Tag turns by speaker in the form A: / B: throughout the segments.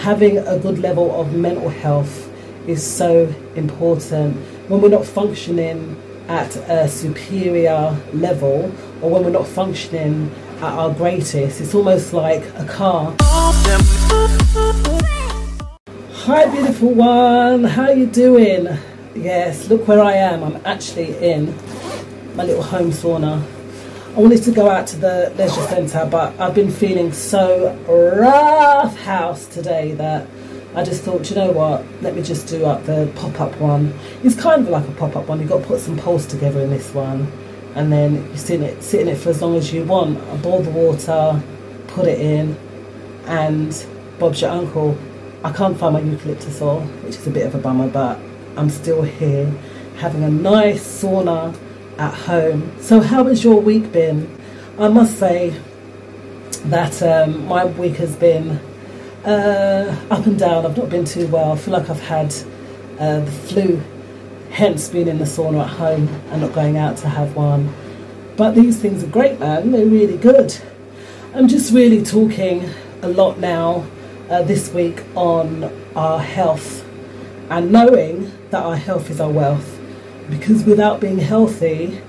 A: having a good level of mental health is so important. When we're not functioning at a superior level or when we're not functioning at our greatest, it's almost like a car. Hi beautiful one, how you doing? Yes, look where I am. I'm actually in my little home sauna. I wanted to go out to the leisure centre, but I've been feeling so rough today that I just thought, you know what, let me just do up the pop up one. It's kind of like a pop up one, you've got to put some poles together in this one, and then you sit in it, sit in it for as long as you want. I boil the water, put it in, and Bob's your uncle. I can't find my eucalyptus oil, which is a bit of a bummer, but I'm still here having a nice sauna at home. So, how has your week been? I must say that um, my week has been uh, up and down. I've not been too well. I feel like I've had uh, the flu, hence being in the sauna at home and not going out to have one. But these things are great, man. They're really good. I'm just really talking a lot now uh, this week on our health and knowing that our health is our wealth because without being healthy,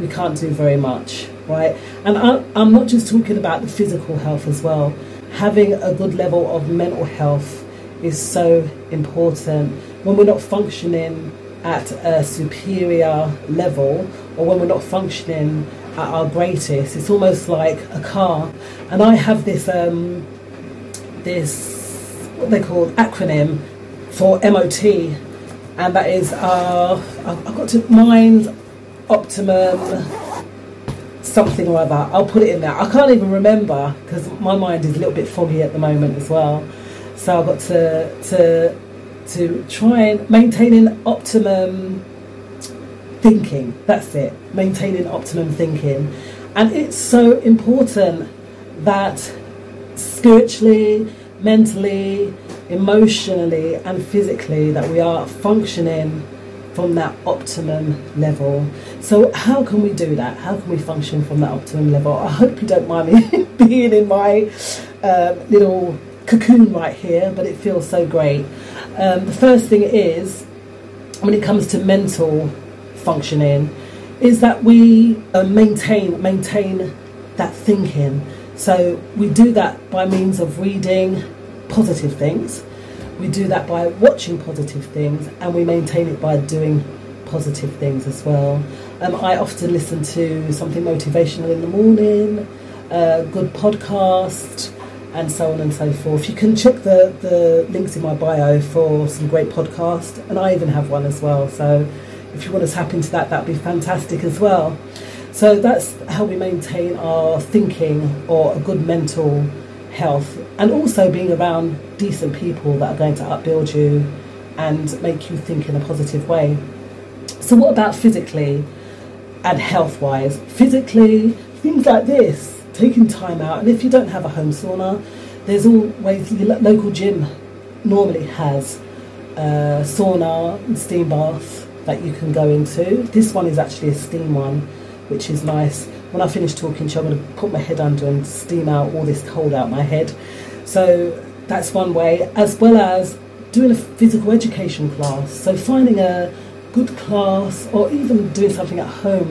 A: we can't do very much, right? And I'm not just talking about the physical health as well. Having a good level of mental health is so important. When we're not functioning at a superior level, or when we're not functioning at our greatest, it's almost like a car. And I have this um, this what they call acronym for MOT, and that is uh, I've got to mind optimum something or other. I'll put it in there. I can't even remember because my mind is a little bit foggy at the moment as well. So I've got to to to try and maintaining optimum thinking. That's it. Maintaining optimum thinking, and it's so important that spiritually, mentally, emotionally and physically that we are functioning from that optimum level. So, how can we do that? How can we function from that optimum level? I hope you don't mind me being in my uh, little cocoon right here, but it feels so great. Um, the first thing is, when it comes to mental functioning, is that we uh, maintain maintain that thinking. So we do that by means of reading, positive things. We do that by watching positive things and we maintain it by doing positive things as well. Um, I often listen to something motivational in the morning, a good podcast, and so on and so forth. You can check the, the links in my bio for some great podcasts, and I even have one as well. So if you want to tap into that, that'd be fantastic as well. So that's how we maintain our thinking or a good mental health and also being around decent people that are going to upbuild you and make you think in a positive way. So, what about physically and health wise? Physically, things like this, taking time out, and if you don't have a home sauna, there's always the local gym normally has a sauna and steam bath that you can go into. This one is actually a steam one, which is nice when I finish talking to you, I'm going to put my head under and steam out all this cold out my head. So that's one way, as well as doing a physical education class. So finding a good class or even doing something at home